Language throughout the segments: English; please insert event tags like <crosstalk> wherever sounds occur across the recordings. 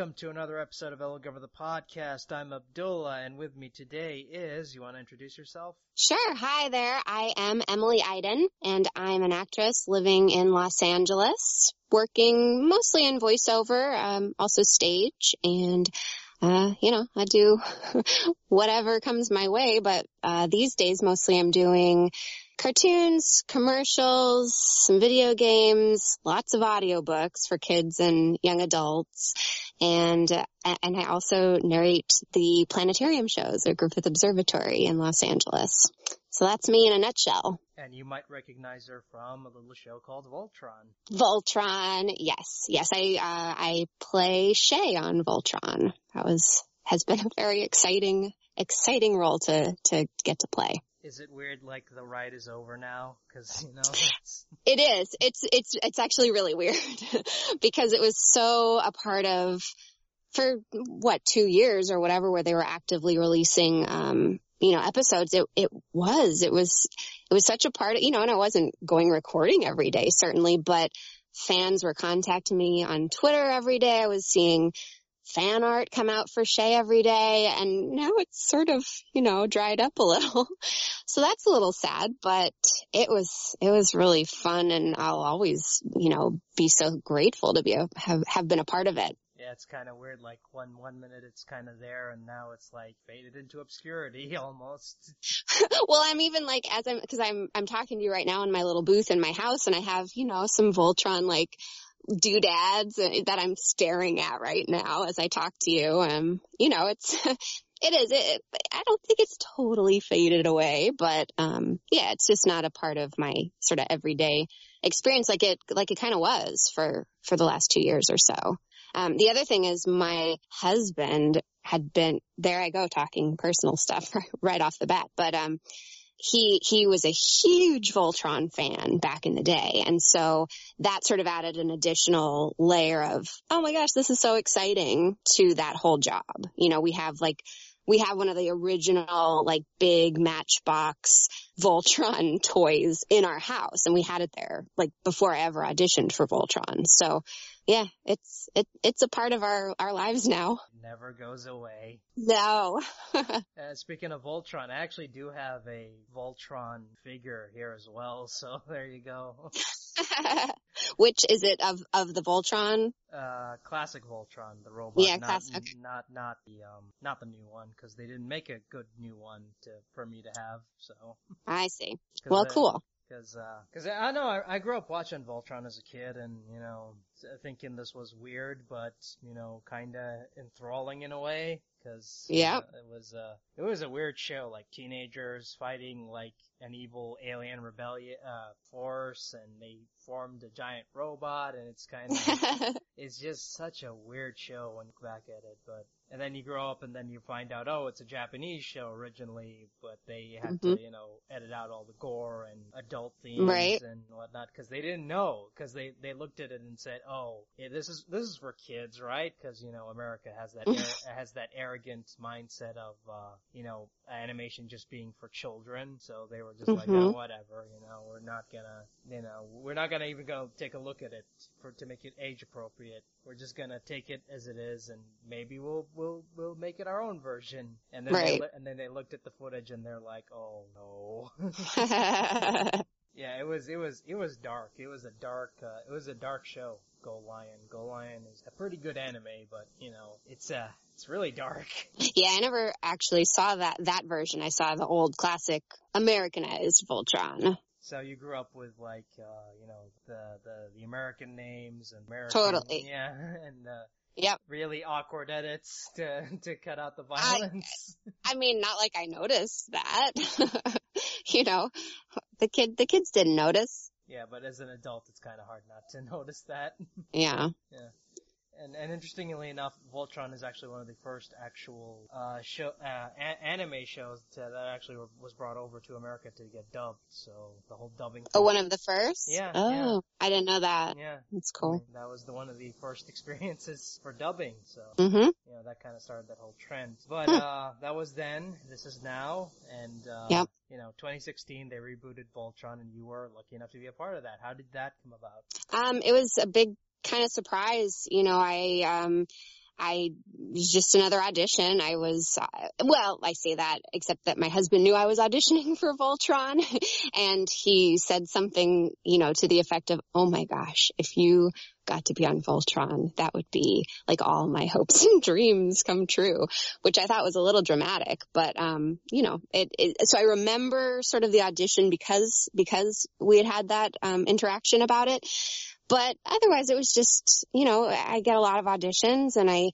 welcome to another episode of Look Over the Podcast. I'm Abdullah, and with me today is, you want to introduce yourself? Sure. Hi there. I am Emily Iden, and I'm an actress living in Los Angeles, working mostly in voiceover, um, also stage, and uh, you know, I do <laughs> whatever comes my way, but uh, these days mostly I'm doing cartoons, commercials, some video games, lots of audiobooks for kids and young adults. And, uh, and I also narrate the planetarium shows at Griffith Observatory in Los Angeles. So that's me in a nutshell. And you might recognize her from a little show called Voltron. Voltron, yes, yes. I uh, I play Shay on Voltron. That was has been a very exciting exciting role to to get to play. Is it weird like the ride is over now? Cause you know, <laughs> it's... It is. It's, it's, it's actually really weird <laughs> because it was so a part of, for what, two years or whatever where they were actively releasing, um, you know, episodes. It, it was, it was, it was such a part of, you know, and I wasn't going recording every day certainly, but fans were contacting me on Twitter every day. I was seeing fan art come out for Shay every day and now it's sort of, you know, dried up a little. <laughs> so that's a little sad, but it was, it was really fun and I'll always, you know, be so grateful to be a, have, have been a part of it. Yeah, it's kind of weird. Like one one minute it's kind of there, and now it's like faded into obscurity <laughs> almost. <laughs> well, I'm even like as I'm because I'm I'm talking to you right now in my little booth in my house, and I have you know some Voltron like doodads that I'm staring at right now as I talk to you. Um, you know, it's, <laughs> it is, it, I don't think it's totally faded away, but, um, yeah, it's just not a part of my sort of everyday experience like it, like it kind of was for, for the last two years or so. Um, the other thing is my husband had been, there I go talking personal stuff <laughs> right off the bat, but, um, he he was a huge Voltron fan back in the day, and so that sort of added an additional layer of oh my gosh, this is so exciting to that whole job. You know, we have like we have one of the original like big Matchbox Voltron <laughs> toys in our house, and we had it there like before I ever auditioned for Voltron. So yeah, it's it it's a part of our our lives now. Never goes away. No. <laughs> uh, speaking of Voltron, I actually do have a Voltron figure here as well. So <laughs> there you go. <laughs> Which is it of of the Voltron? Uh, classic Voltron, the robot. Yeah, not, classic. Not not the um not the new one because they didn't make a good new one to for me to have. So. I see. Well, cool. Cause, uh, cause I know I, I grew up watching Voltron as a kid and, you know, thinking this was weird, but, you know, kinda enthralling in a way. Cause, yeah, uh, it was, uh, it was a weird show, like teenagers fighting like an evil alien rebellion, uh, force and they formed a giant robot and it's kind of, <laughs> it's just such a weird show when you look back at it, but, and then you grow up and then you find out, oh, it's a Japanese show originally, but they had mm-hmm. to, you know, edit out all the gore and adult themes right. and whatnot because they didn't know because they they looked at it and said, oh, yeah, this is this is for kids, right? Because you know America has that <laughs> ar- has that arrogant mindset of, uh, you know, animation just being for children, so they were just mm-hmm. like, oh, whatever, you know, we're not gonna, you know, we're not gonna even go take a look at it for to make it age appropriate. We're just gonna take it as it is, and maybe we'll we'll we'll make it our own version. And then right. they, and then they looked at the footage and they're like, oh no. <laughs> yeah, it was it was it was dark. It was a dark uh, it was a dark show. GoLion. Go Lion is a pretty good anime, but you know it's uh it's really dark. <laughs> Yeah, I never actually saw that that version. I saw the old classic Americanized Voltron. So you grew up with like, uh, you know, the, the, the American names and American. Totally. <laughs> Yeah, and, uh, Yep. Really awkward edits to, <laughs> to cut out the violence. I, I mean, not like I noticed that. you know, the kid, the kids didn't notice. Yeah, but as an adult, it's kind of hard not to <laughs> notice that. Yeah. yeah and, and interestingly enough, Voltron is actually one of the first actual uh, show uh, a- anime shows that actually were, was brought over to America to get dubbed. So the whole dubbing. Oh, one of the first. Yeah. Oh, yeah. I didn't know that. Yeah, that's cool. I mean, that was the one of the first <laughs> experiences for dubbing. So mm-hmm. you know that kind of started that whole trend. But hmm. uh, that was then. This is now, and uh, yep. you know, 2016 they rebooted Voltron, and you were lucky enough to be a part of that. How did that come about? Um, it was a big kind of surprised. You know, I, um, I was just another audition. I was, uh, well, I say that, except that my husband knew I was auditioning <laughs> for Voltron <laughs> and he said something, you know, to the effect of, oh my gosh, if you got to be on Voltron, that would be like all my hopes <laughs> and dreams come true, which I thought was a little dramatic, but, um, you know, it, it so I remember sort of the audition because, because we had had that, um, interaction about it. But otherwise it was just, you know, I get a lot of auditions and I,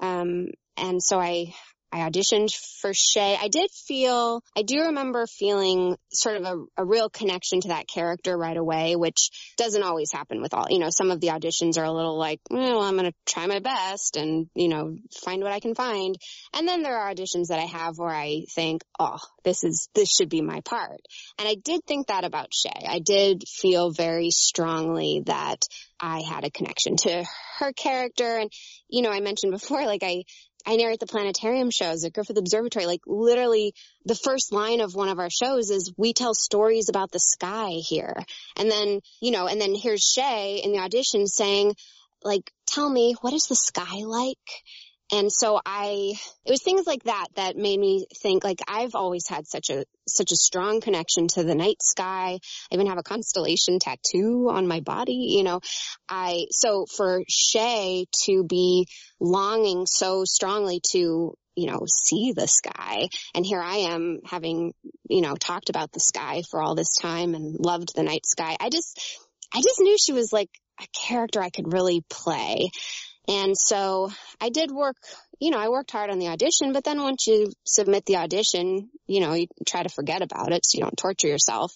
um, and so I, I auditioned for Shay. I did feel, I do remember feeling sort of a, a, real connection to that character right away, which doesn't always happen with all, you know, some of the auditions are a little like, mm, well, I'm going to try my best and, you know, find what I can find. And then there are auditions that I have where I think, oh, this is, this should be my part. And I did think that about Shay. I did feel very strongly that I had a connection to her character. And, you know, I mentioned before, like I, I narrate the planetarium shows at Griffith Observatory. Like literally the first line of one of our shows is we tell stories about the sky here. And then, you know, and then here's Shay in the audition saying, like, tell me, what is the sky like? And so I, it was things like that that made me think like I've always had such a, such a strong connection to the night sky. I even have a constellation tattoo on my body, you know, I, so for Shay to be longing so strongly to, you know, see the sky. And here I am having, you know, talked about the sky for all this time and loved the night sky. I just, I just knew she was like a character I could really play. And so I did work, you know, I worked hard on the audition, but then once you submit the audition, you know, you try to forget about it so you don't torture yourself.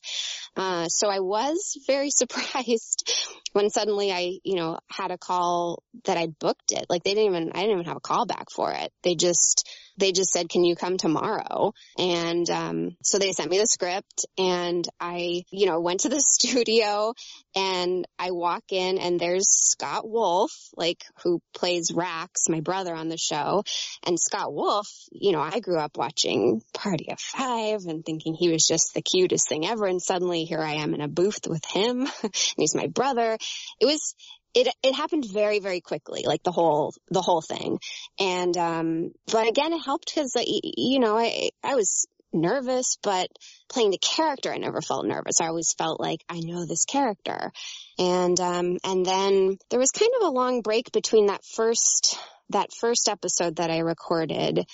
Uh, so I was very <laughs> surprised when suddenly I, you know, had a call that I booked it. Like they didn't even, I didn't even have a call back for it. They just, they just said, can you come tomorrow? And, um, so they sent me the script and I, you know, went to the <laughs> studio and I walk in and there's Scott Wolf, like who plays Rax, my brother on the show. And Scott Wolf, you know, I grew up watching Party of Five and thinking he was just the cutest thing ever. And suddenly here I am in a booth with him <laughs> and he's my brother. It was, it it happened very very quickly like the whole the whole thing. And um but again it helped because you know i i was nervous but playing the character i never felt nervous. I always felt like i know this character. And um and then there was kind of a long break between that first that first episode that i recorded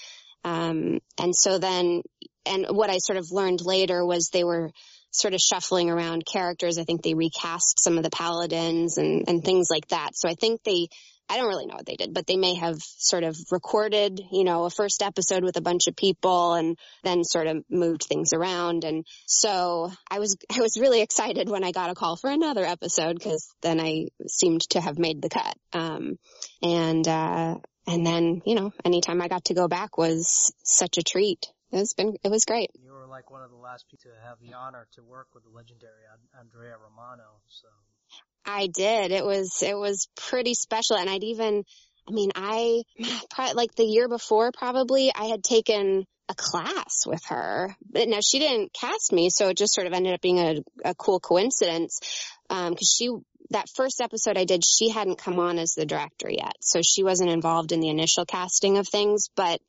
um and so then and what i sort of learned later was they were sort of shuffling around characters. I think they recast some of the paladins and, and things like that. So I think they, I don't really know what they did, but they may have sort of recorded, you know, a first episode with a bunch of people and then sort of moved things around. And so I was, I was really excited when I got a call for another episode because then I seemed to have made the cut. Um, and, uh, and then, you know, anytime I got to go back was such a treat. It's been, it was great You were like one of the last people to have the honor to work with the legendary Andrea Romano. So I did. It was it was pretty special, and I'd even, I mean, I <laughs> like the year before probably I had taken a class with her. But now she didn't cast me, so it just sort of ended up being a, a cool coincidence. Um, cause she, that first episode I did, she hadn't come on as the director yet. So she wasn't involved in the initial casting of things, but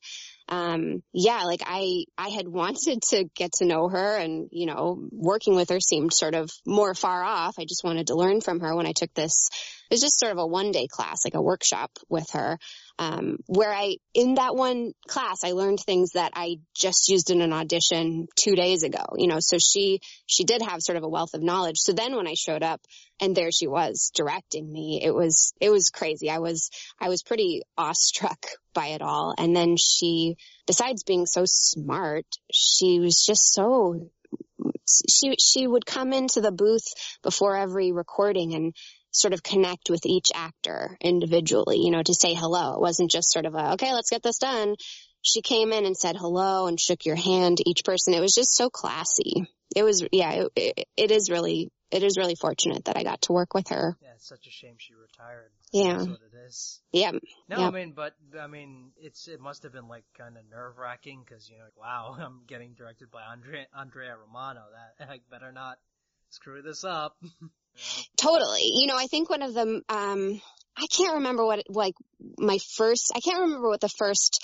um, yeah, like I, I had wanted to get to know her and, you know, working with her seemed sort of more far off. I just wanted to learn from her when I took this. It was just sort of a one day class, like a workshop with her um, where I, in that one class, I learned things that I just used in an audition two days ago, you know, so she, she did have sort of a wealth of knowledge. So then when I showed up and there she was directing me, it was, it was crazy. I was, I was pretty awestruck by it all. And then she, besides being so smart, she was just so she she would come into the booth before every recording and sort of connect with each actor individually, you know, to say hello. It wasn't just sort of a, okay, let's get this done. She came in and said hello and shook your hand to each person. It was just so classy. It was, yeah, it, it is really, it is really fortunate that I got to work with her. Yeah, it's such a shame she retired. Yeah. That's what it is. Yeah. No, yep. I mean, but, I mean, it's, it must have been like kind of nerve wracking because, you know, like, wow, <laughs> I'm getting directed by Andrea, Andrea Romano. That, <laughs> I better not screw this up. <laughs> Totally. You know, I think one of them, um, I can't remember what, like, my first, I can't remember what the first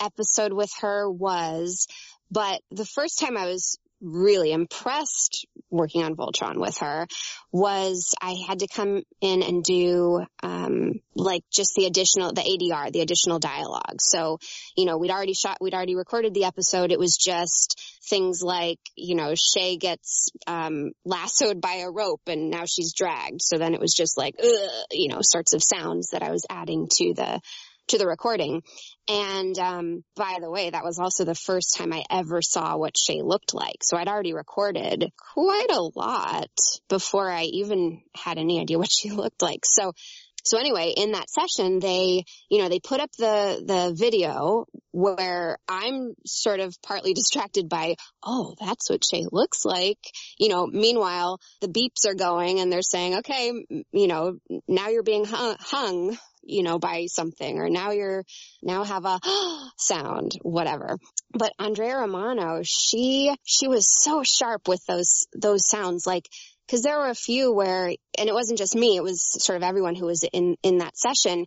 episode with her was, but the first time I was really impressed working on Voltron with her was I had to come in and do um like just the additional the ADR, the additional dialogue. So, you know, we'd already shot we'd already recorded the episode. It was just things like, you know, Shay gets um lassoed by a rope and now she's dragged. So then it was just like you know, sorts of sounds that I was adding to the to the recording. And um, by the way, that was also the first time I ever saw what Shay looked like. So I'd already recorded quite a lot before I even had any idea what <laughs> she looked like. So so anyway, in that session, they, you know, they put up the, the video where I'm sort of partly <laughs> distracted by, oh, that's what Shay looks like. You know, meanwhile, the beeps are going and they're saying, okay, you know, now you're being hung, hung you know, by something or now you're, now have a <gasps> sound, whatever. But Andrea Romano, she, she was so sharp with those, those sounds like, cause there were a few where, and it wasn't just me, it was sort of everyone who was in, in that session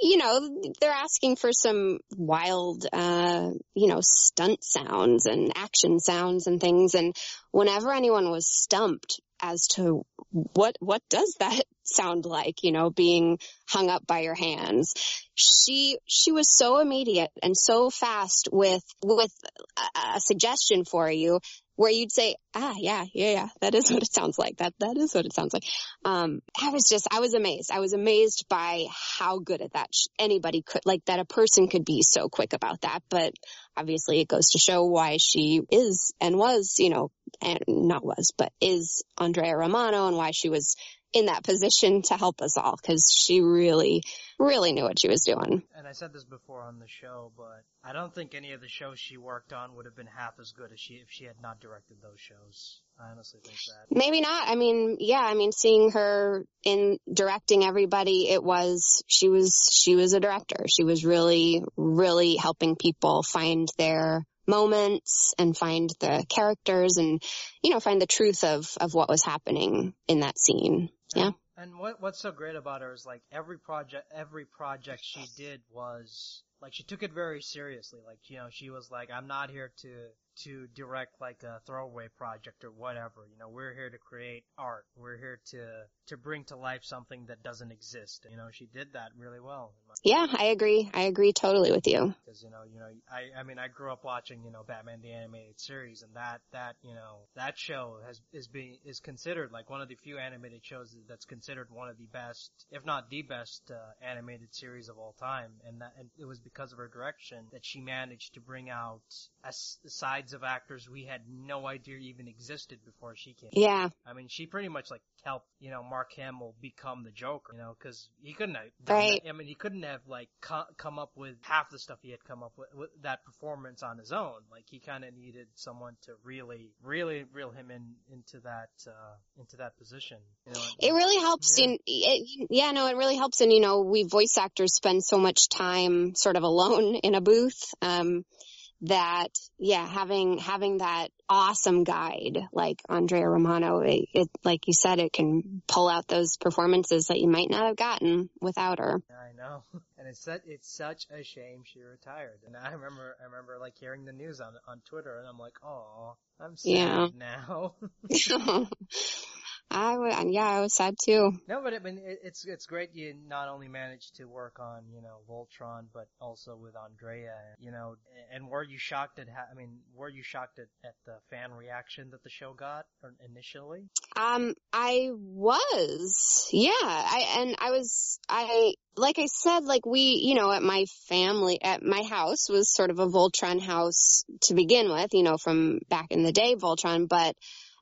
you know, they're asking for some wild, uh, you know, stunt sounds and action sounds and things. And whenever anyone was stumped as to what, what does that sound like, you know, being hung up by your hands, she, she was so immediate and so fast with, with a, a suggestion for you where you'd say, ah, yeah, yeah, yeah, that is what it sounds like. That, that is what it sounds like. Um, I was just, I was amazed. I was amazed by how good at that anybody could, like that a person could be so quick about that. But obviously it goes to show why she is and was, you know, and not was, but is Andrea Romano and why she was in that position to help us all because she really, really knew what she was doing. And I said this before on the show, but I don't think any of the shows she worked on would have been half as good as she if she had not directed those shows. I honestly think that. Maybe not. I mean, yeah, I mean, seeing her in directing everybody, it was, she was, she was a director. She was really, really helping people find their moments and find the characters and, you know, find the truth of, of what was happening in that scene. Yeah. And what what's so great about her is like every project every project she did was like she took it very seriously. Like you know she was like I'm not here to to direct like a throwaway project or whatever. You know, we're here to create art. We're here to to bring to life something that doesn't exist. You know, she did that really well. Yeah, I agree. I agree totally with you. Because you know, you know, I I mean, I grew up watching you know Batman the animated series, and that that you know that show has is being is considered like one of the few animated shows that's considered one of the best, if not the best, uh, animated series of all time. And that and it was because of her direction that she managed to bring out a, a side of actors we had no idea even existed before she came. Yeah. I mean, she pretty much like helped, you know, Mark Hamill become the Joker, you know, cause he couldn't have, right. I mean, he couldn't have like co- come up with half the stuff he had come up with, with that performance on his own. Like he kind of needed someone to really, really reel him in, into that, uh, into that position. You know, it really helps yeah. in, it, yeah, no, it really helps. And, you know, we voice actors spend so much time sort of alone in a booth. Um, that yeah having having that awesome guide like andrea romano it, it, like you said it can pull out those performances that you might not have gotten without her. I know. <laughs> And it's such it's such a shame she retired. And i remember i remember like hearing the news on on twitter and i'm like oh i'm sad yeah. now <laughs> <laughs> I would, yeah, I was sad too. No, but I mean, it, it's it's great you not only managed to work on you know Voltron, but also with Andrea. You know, and were you shocked at? I mean, were you shocked at, at the fan reaction that the show got initially? Um, I was, yeah, I and I was, I like I said, like we, you know, at my family, at my house was sort of a Voltron house to begin with, you know, from back in the day, Voltron, but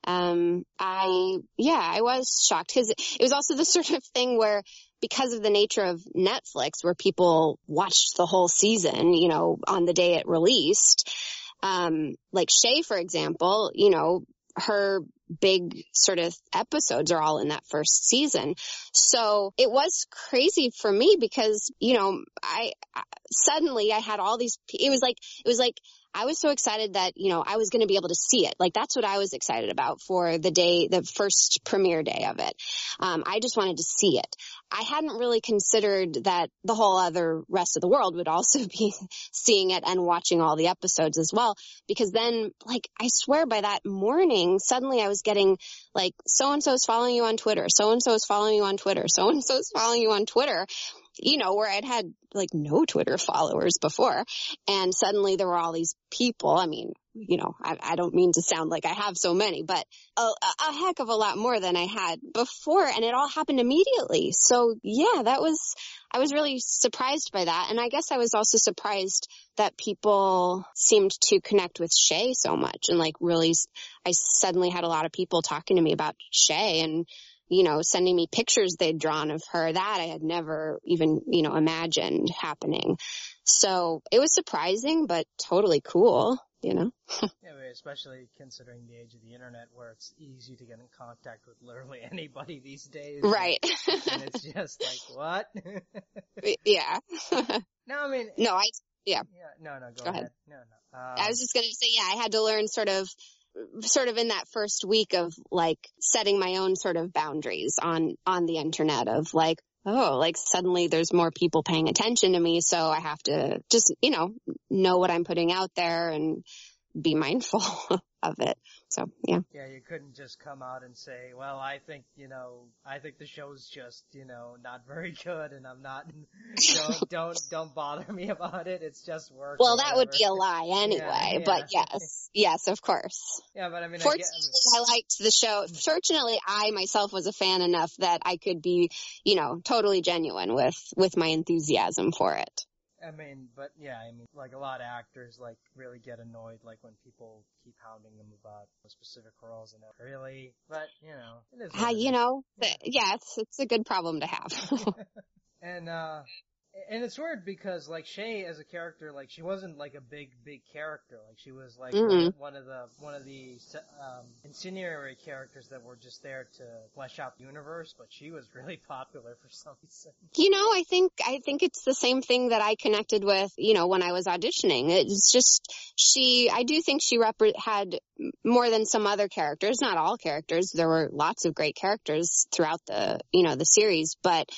um, I, yeah, I was shocked because it was also the <laughs> sort of thing where because of the nature of Netflix where people watched the whole season, you know, on the day it released, um, like Shay, for example, you know, her big sort of episodes are all in that first season. So it was crazy for me because, you know, I, I suddenly I had all these, it was like, it was like I was so excited that, you know, I was going to be able to see it. Like that's what I was excited about for the day, the first premiere day of it. Um, I just wanted to see it. I hadn't really considered that the whole other rest of the world would also <laughs> be seeing it and watching all the episodes as well. Because then, like, I swear by that morning, suddenly I was getting like, so and so is following you on Twitter. So and so is following you on Twitter. So and so is following you on Twitter you know, where I'd had like no Twitter followers before. And suddenly there were all these people. I mean, you know, I, I don't mean to sound like I have so many, but a, a heck of a lot more than I had before. And it all happened immediately. So yeah, that was, I was really surprised by that. And I guess I was also surprised that people seemed to connect with Shay so much and like really, I suddenly had a lot of people talking to me about Shay and you know, sending me pictures they'd drawn of her. That I had never even, you know, imagined happening. So it was surprising, but totally cool, you know? <laughs> yeah, especially considering the age of the internet where it's easy to get in contact with literally <laughs> anybody these days. Right. <laughs> and it's just like, what? yeah. no, I mean. No, I, yeah. Yeah, no, no, go, go ahead. ahead. No, no. Um, I was just gonna say, yeah, I had to learn sort of sort of in that first week of like setting my own sort of boundaries on, on the internet of like, oh, like suddenly there's more people paying attention to me. So I have to just, you know, know what I'm putting out there and be mindful <laughs> of it. So yeah. Yeah, you couldn't just come out and say, well, I think, you know, I think the show's just, you know, not very good and I'm not, <laughs> don't, <laughs> don't, don't bother me about it. It's just work. Well, that would be a lie anyway, yeah, yeah. but yes, yes, of course. Yeah, but I mean, fortunately, I, mean, I liked the show. Fortunately, I myself was a fan enough that I could be, you know, totally genuine with, with my enthusiasm for it. I mean, but yeah, I mean, like a lot of actors like really get annoyed like when people keep hounding them about specific roles and really, but you know, it is. Uh, you know, yeah, it's it's a good problem to have. <laughs> and uh and it's weird because like Shay as a character, like she wasn't like a big, big character. Like she was like mm-hmm. one, of the one of the um, incendiary characters that were just there to flesh out the universe. But she was really <laughs> popular for some reason. You know, I think I think it's the same thing that I connected with. You know, when I was auditioning, it's just she. I do think she rep- had more than some other characters. Not all characters. There were lots of great characters throughout the you know the series, but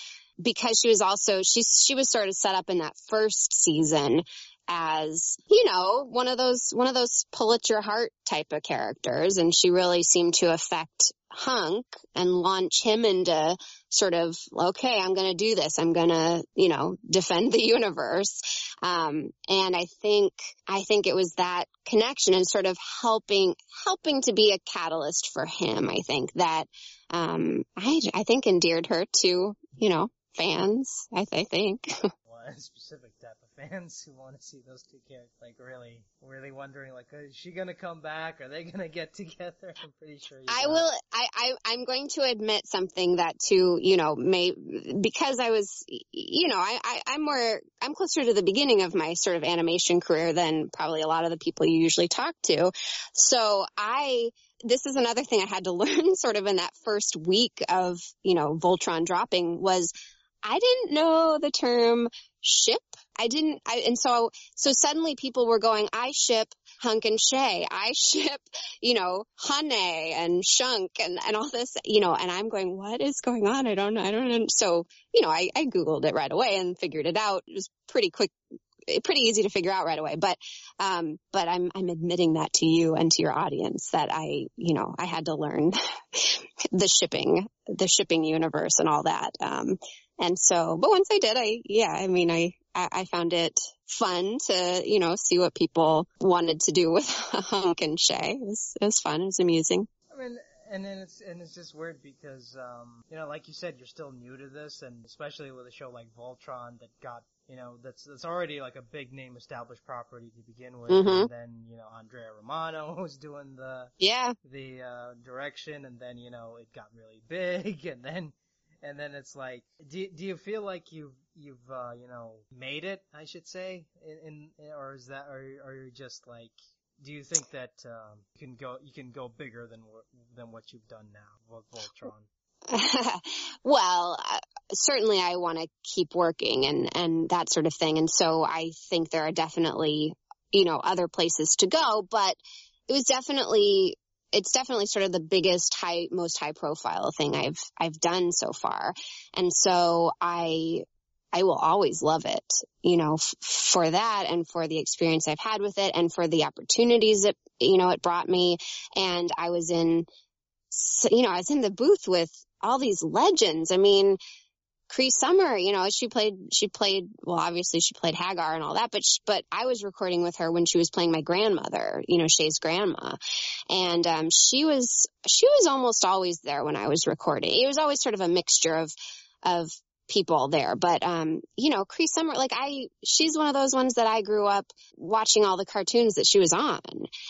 because she was also she she was sort of set up in that first season as you know one of those one of those pull at your heart type of characters. And she really seemed to affect hunk and launch him into sort of okay i'm going to do this. I'm going to you know defend the universe. Um, and i think i think it was that connection and sort of helping helping to be a catalyst for him i think that um, I, I think endeared her to you know fans, I, I think. <laughs> well, a specific type of fans who want to see those two characters, like really, really wondering, like, is she gonna come back? Are they gonna get <laughs> together? I'm pretty sure. I know. will. I, I I'm going to admit something that to you know may because I was you know I, I I'm more I'm closer to the beginning of my sort of animation career than probably a lot of the people you usually talk to, so I this is another thing I had to <laughs> learn sort of in that first week of, you know, Voltron dropping was I didn't know the term ship. I didn't, I, and so, so suddenly people were going, I ship Hunk and Shay. I <laughs> ship, you know, Honey and Shunk and, and all this, you know, and I'm going, what is going on? I don't. I don't know. So, you know, I, I Googled it right away and figured it out. It was pretty quick, pretty easy to figure out right away. But, um, but I'm, I'm admitting that to you and to your audience that I, you know, I had to learn <laughs> the shipping, the shipping universe and all that. Um, and so, but once I did, I, yeah, I mean, I, I found it fun to, you know, see what people wanted to do with <laughs> Hunk and Shay. It was, it was fun. It was amusing. I mean, and then it's and it's just weird because um, you know, like you said, you're still new to this, and especially with a show like Voltron that got you know that's that's already like a big name established property to begin with, mm-hmm. and then you know Andrea Romano <laughs> was doing the yeah the uh, direction, and then you know it got really <laughs> big, and then and then it's like, do do you feel like you've you've uh, you know made it? I should say, in, in or is that or are you just like? Do you think that um, you can go you can go bigger than than what you've done now with Voltron? <laughs> well, certainly I want to keep working and and that sort of thing, and so I think there are definitely you know, other places to go, but it was definitely, it's definitely sort of the biggest high, most high profile thing I've, I've done so far. And so I, I will always love it, you know, f- for that and for the experience I've had with it and for the opportunities that, you know, it brought me. And I was in, you know, I was in the booth with all these legends. I mean, Cree Summer, you know, she played, she played, well, obviously she played Haggar and all that, but, she, but I was recording with her when she was playing my grandmother, you know, Shay's grandma. And, um, she was, she was almost always there when I was recording. It was always sort of a mixture of, of people there. But, um, you know, Cree Summer, like I, she's one of those ones that I grew up watching all the cartoons that she was on.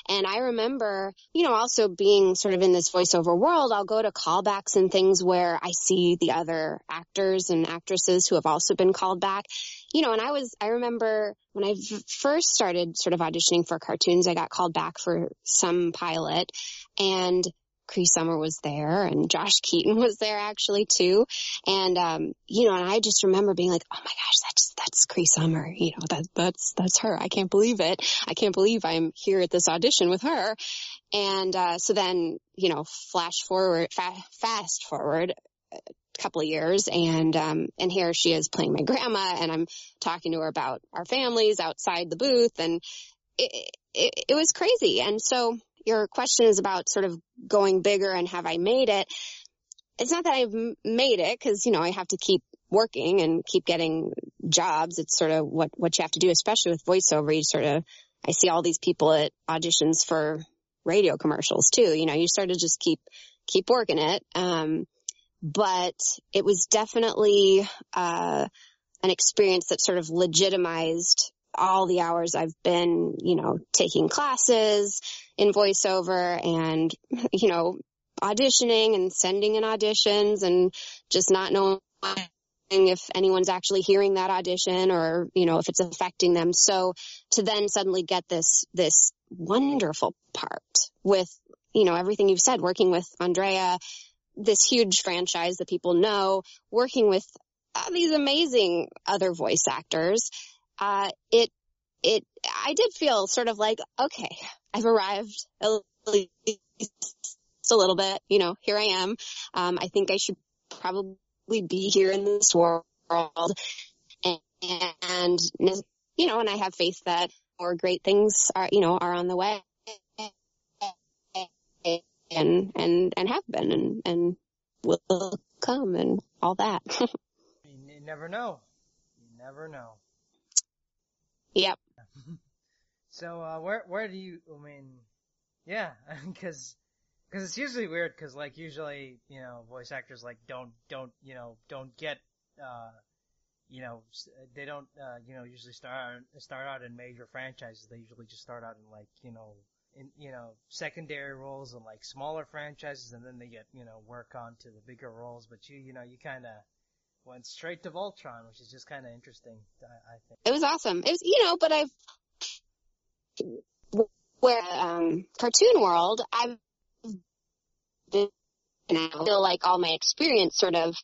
And I remember, you know, also being sort of in this voiceover world, I'll go to callbacks and things where I see the other actors and actresses who have also been called back. You know, and I was, I remember when I first started sort of auditioning for cartoons, I got called back for some pilot and Cree Summer was there and Josh Keaton was there actually too. And, um, you know, and I just remember being like, oh my gosh, that's, that's Cree Summer. You know, that, that's, that's her. I can't believe it. I can't believe I'm here at this audition with her. And, uh, so then, you know, flash forward, fa- fast forward a couple of years and, um, and here she is playing my grandma and I'm talking to her about our families outside the booth and it, it, it was crazy. And so, your question is about sort of going bigger and have I made it? It's not that I've made it because, you know, I have to keep working and keep getting jobs. It's sort of what, what you have to do, especially with voiceover. You sort of, I see all these people at auditions for radio commercials too. You know, you sort of just keep, keep working it. Um, but it was definitely, uh, an experience that sort of legitimized all the hours I've been, you know, taking classes in voiceover and, you know, auditioning and sending in auditions and just not knowing if anyone's actually hearing that audition or, you know, if it's affecting them. So to then suddenly get this, this wonderful part with, you know, everything you've said, working with Andrea, this huge franchise that people know, working with uh, these amazing other voice actors uh, it, it, I did feel sort of like, okay, I've arrived at least a little bit, you know, here I am. Um, I think I should probably be here in this world and, and, you know, and I have faith that more great things are, you know, are on the way and, and, and have been and, and will come and all that. <laughs> you never know. You never know. Yep. <laughs> so, uh, where, where do you, I mean, yeah, <laughs> cause, cause it's usually weird cause like usually, you know, voice actors like don't, don't, you know, don't get, uh, you know, they don't, uh, you know, usually start, start out in major franchises. They usually just start out in like, you know, in, you know, secondary roles in like smaller franchises and then they get, you know, work on to the bigger roles. But you, you know, you kinda, went straight to Voltron, which is just kind of interesting. I, I, think it was awesome. It was, you know, but I've where um, cartoon world, I've been, I feel like all my experience sort of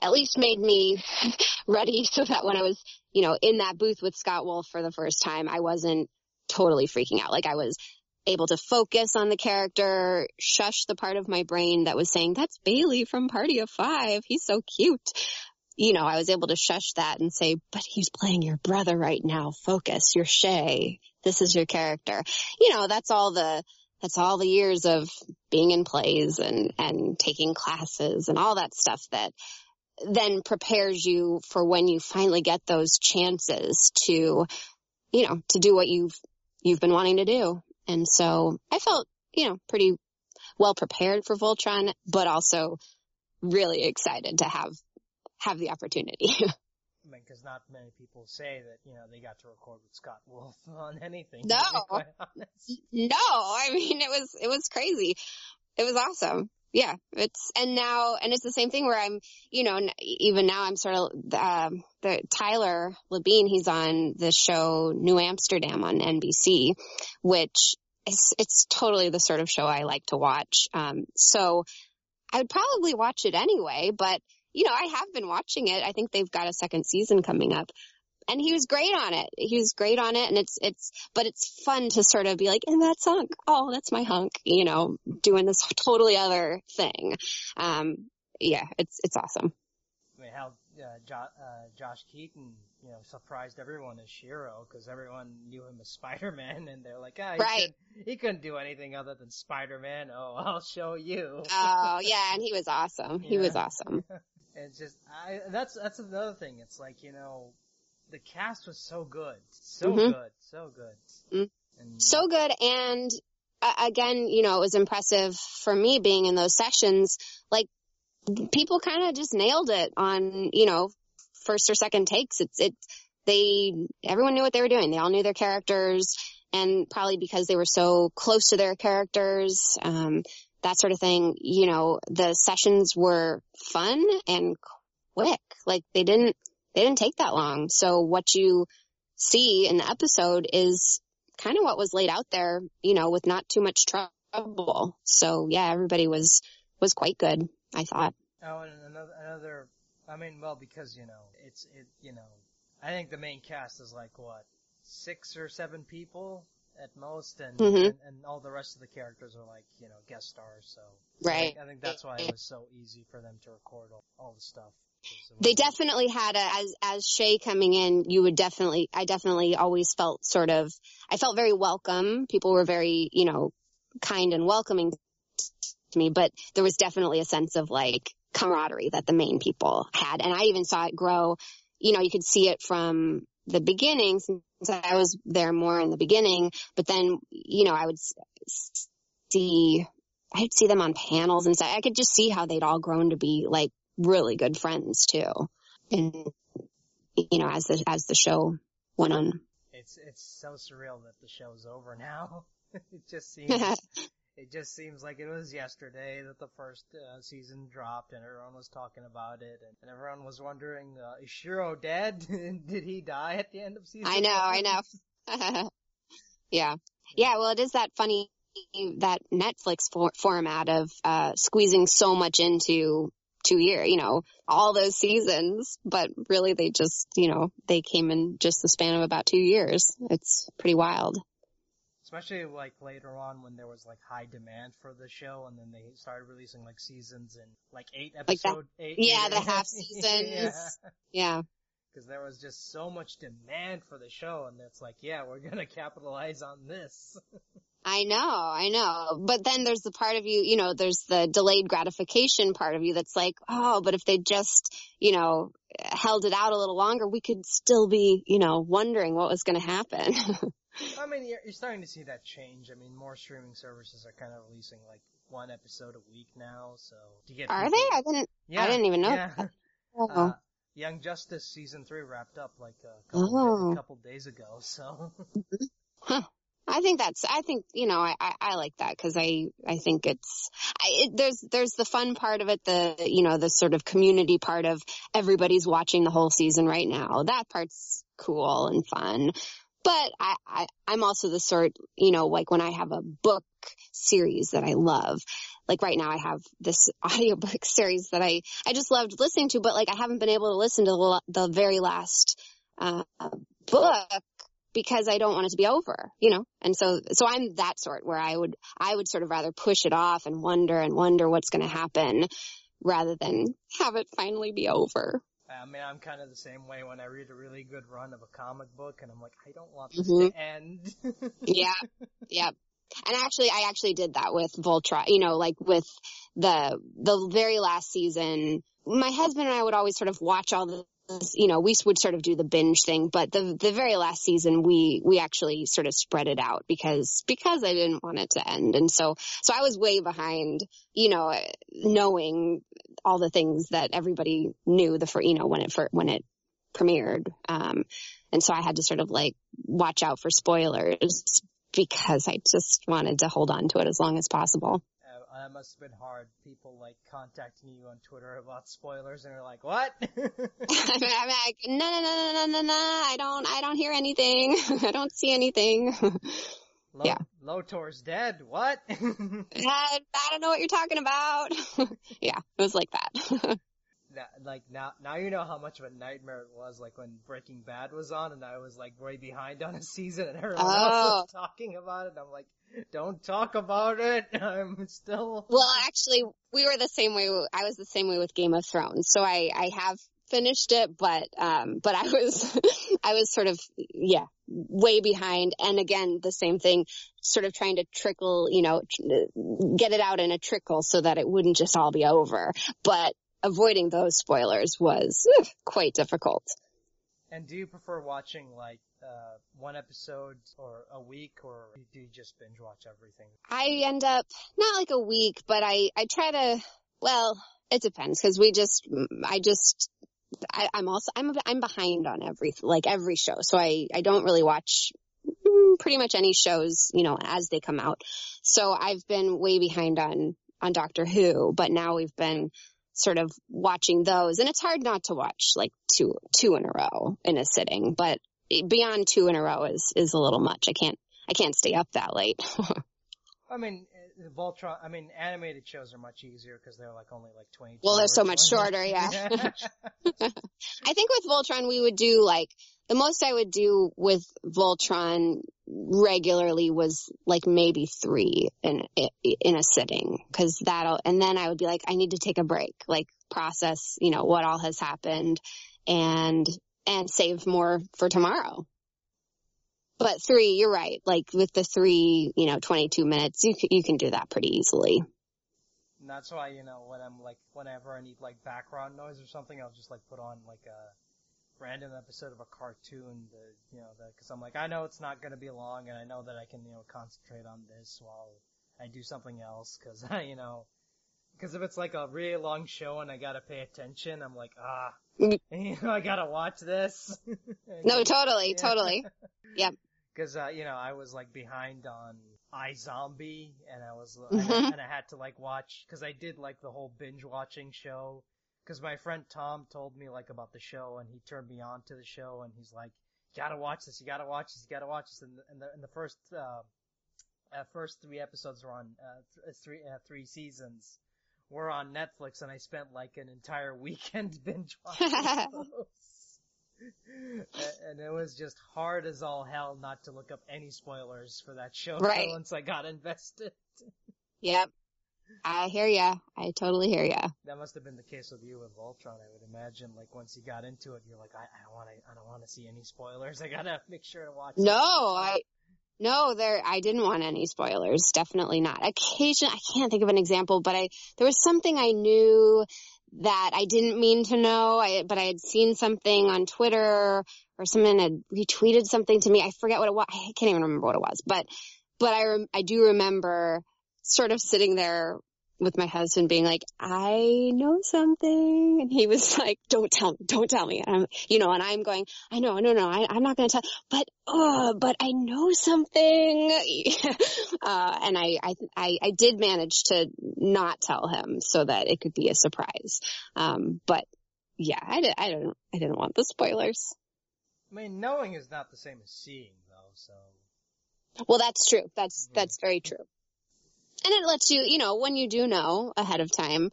at least made me <laughs> ready so that when I was, you know, in that booth with Scott Wolf for the first time, I wasn't totally freaking out. Like I was able to focus on the character, shush the part of my brain that was saying, that's Bailey from Party of Five. He's so cute you know, I was able to shush that and say, but he's playing your brother right now. Focus. You're Shay. This is your character. You know, that's all the, that's all the years of being in plays and, and taking classes and all that stuff that then prepares you for when you finally get those chances to, you know, to do what you've, you've been wanting to do. And so I felt, you know, pretty well prepared for Voltron, but also really excited to have have the opportunity. <laughs> I mean, because not many people say that you know they got to record with Scott Wolf <laughs> on anything. No, no. I mean, it was it was crazy. It was awesome. Yeah, it's and now and it's the same thing where I'm, you know, even now I'm sort of um, the Tyler Labine. He's on the show New Amsterdam on NBC, which is it's totally the sort of show I like to watch. Um, so I would probably watch it anyway, but you know, I have been watching it. I think they've got a second season coming up. and he was great on it. He was great on it and it's, it's, but it's fun to sort of be like, and that's hunk. Oh, that's my hunk, you know, doing this <laughs> totally other thing. Um, yeah, it's, it's awesome. How uh, jo- uh, Josh Keaton, you know, surprised everyone as Shiro because everyone knew him as <laughs> Spider-Man, and they're like, ah, he, Right. could, he couldn't do anything other than Spider-Man. Oh, <laughs> I'll show you. Oh yeah, and he was awesome. He was awesome. <laughs> It's just, I, that's, that's another thing. It's like, you know, the cast was so good. So Mhm. good. So good. Mm. And, So good. And uh, again, you know, it was impressive for me being in those sessions. Like people kind of just nailed it on, you know, first or second takes. It's, it, they, everyone knew what they were doing. They all knew their characters and probably because they were so close to their characters, um, that sort of thing, you know, the sessions were fun and quick. Like they didn't, they didn't take that long. So what you see in the episode is kind of what was laid out there, you know, with not too much trouble. So yeah, everybody was, was quite good, I thought. Oh, and another, another, I mean, well, because, you know, it's, it, you know, I think the main cast is like, what, six or seven people at most, and, Mhm. and, and all the rest of the characters are like, you know, guest stars, so. I Right. think, I think that's why it was so easy for them to record all, all the stuff. They definitely had a, as, as Shay coming in, you would definitely, I definitely always felt sort of, I felt very welcome. People were very, you know, kind and welcoming me, but there was definitely a sense of like camaraderie that the main people had. And I even saw it grow, you know, you could see it from the beginning since I was there more in the beginning, but then, you know, I would see, I'd see them on panels and stuff. I could just see how they'd all grown to be like really good friends too. And, you know, as the, as the show went on. It's, it's so surreal that the show's over now. <laughs> it just seems, <laughs> it just seems like it was yesterday that the first uh, season dropped and everyone was talking about it and, and everyone was wondering, uh, is Shiro dead? <laughs> Did he die at the end of season I know, I know. <laughs> <laughs> yeah. Yeah, well, it is that funny, that Netflix for- format of, uh, squeezing so much into two year, you know, all those seasons, but really they just, you know, they came in just the span of about two years. It's pretty wild. Especially like later on when there was like high demand for the show and then they started releasing like seasons in like eight Like episode eight. yeah, eight- the half <laughs> seasons. yeah. Yeah. Cause there was just so much demand for the show and it's like, yeah, we're gonna capitalize on this. <laughs> I know, I know. But then there's the part of you, you know, there's the delayed gratification part of you that's like, oh, but if they just, you know, held it out a little longer, we could still be, you know, wondering what was going to happen. <laughs> I mean, you're, you're starting to see that change. I mean, more streaming services are kind of releasing like one episode a week now, so to get Are people- they? I didn't, Yeah, I didn't even know. yeah. that. <laughs> Uh, Oh. Young Justice season three wrapped up like a couple, Oh. a couple days ago, so I think that's, I think, you know, I, I, I like that because I, I think it's, I, it, there's, there's the fun part of it, the, you know, the sort of community part of everybody's watching the whole season right now. That part's cool and fun. But I, I, I'm also the sort, you know, like when I have a book series that I love, like right now I have this <laughs> audiobook series that I, I just loved listening to, but like I haven't been able to listen to the, the very last, uh, book because I don't want it to be over, you know? And so, so I'm that sort where I would, I would sort of rather push it off and wonder and wonder what's going to happen rather than have it finally be over. I mean, I'm kind of the same way when I read a really good run of a comic book, and I'm like, I don't want this Mhm. to end. Yeah. <laughs> Yep. And actually, I actually did that with Voltron, you know, like with the, the very last season, my husband and I would always sort of watch all the, you know, we would sort of do the binge thing, but the, the very last season, we, we actually sort of spread it out because, because I didn't want it to end. And so, so I was way behind, you know, knowing all the things that everybody knew the, fir- you know, when it, fir- when it premiered. Um, and so I had to sort of like watch out for spoilers because I just wanted to hold on to it as long as possible. That must have been hard. People like contacting you on Twitter about spoilers, and you're like, "What?" <laughs> I'm like, no, no, no, no, no, no, no, I don't, I don't hear anything. <laughs> I don't see anything. Lo- Yeah. Lotor's dead. What? <laughs> I, I don't know what you're talking about. yeah, it was like that. Now, like now, now you know how much of a nightmare it was. Like when Breaking Bad was on, and I was like way behind on a <laughs> season, and everyone else was Oh. talking about it. I'm like, don't talk about it. <laughs> I'm still. Well, actually, we were the same way. I was the same way with Game of Thrones. So I, I have finished it, but, um, but I was, <laughs> I was sort of, yeah, way behind. And again, the same thing, sort of trying to trickle, you know, tr- get it out in a trickle so that it wouldn't just all be over. But avoiding those spoilers was <laughs> quite difficult. And do you prefer watching like uh one episode or a week, or do you just binge watch everything? I end up not like a week, but I I try to. Well, it depends because we just I just I, I'm also I'm I'm behind on every like every show, so I I don't really watch mm, pretty much any shows you know as they come out. So I've been way behind on on Doctor Who, but now we've been sort of watching those, and it's hard not to watch like two two in a row in a sitting, but beyond two in a row is is a little much. I can't I can't stay up that late. <laughs> I mean, Voltron. I mean, animated shows are much easier because they're like only like twenty. Well, they're so much shorter, <laughs> yeah. I think with Voltron we would do like the most I would do with Voltron regularly was like maybe three in in a sitting because that'll and then I would be like I need to take a break, like process you know what all has happened and and save more for tomorrow. But three, you're right. Like with the three, you know, 22 minutes, you can, you can do that pretty easily. And that's why you know when I'm like whenever I need like background noise or something, I'll just like put on like a random episode of a cartoon. To, you know, that, because I'm like I know it's not gonna be long, and I know that I can you know concentrate on this while I do something else. Because <laughs> I, you know, because if it's like a really long show and I gotta pay attention, I'm like ah, you <laughs> know, I gotta watch this. <laughs> No, totally, Yeah. totally. Yep. Because uh, you know I was like behind on iZombie, and I was Mhm. and I had to like watch because I did like the whole binge watching show. Because my friend Tom told me like about the show, and he turned me on to the show, and he's like, "You gotta watch this. You gotta watch this. You gotta watch this." And the and the, and the first uh, uh, first three episodes were on uh, th- three uh, three seasons were on Netflix, and I spent like an entire <laughs> weekend binge watching <laughs> those. And it was just hard as all hell not to look up any spoilers for that show Right. <laughs> once I got invested. Yep. I hear ya. I totally hear ya. That must have been the case with you with Voltron, I would imagine. Like once you got into it, you're like, I, I don't want to, I don't want to see any spoilers. <laughs> I gotta make sure to watch. No, something." I, no, there, I didn't want any spoilers. Definitely not. Occasion, I can't think of an example, but I, there was something I knew that I didn't mean to know, I, but I had seen something on Twitter or someone had retweeted something to me. I forget what it was. I can't even remember what it was, but, but I, rem- I do remember sort of sitting there with my husband being like, I know something. And he was <laughs> like, don't tell me, don't tell me. And I'm, you know, and I'm going, I know, no, no, I, I'm not going to tell, but, oh, but I know something. <laughs> uh, and I, I, I, I did manage to not tell him so that it could be a surprise. Um, but yeah, I, did, I don't, I didn't want the spoilers. I mean, knowing is not the same as seeing, though. So Well, that's true. That's, Mhm. that's very true. And it lets you, you know, when you do know ahead of time,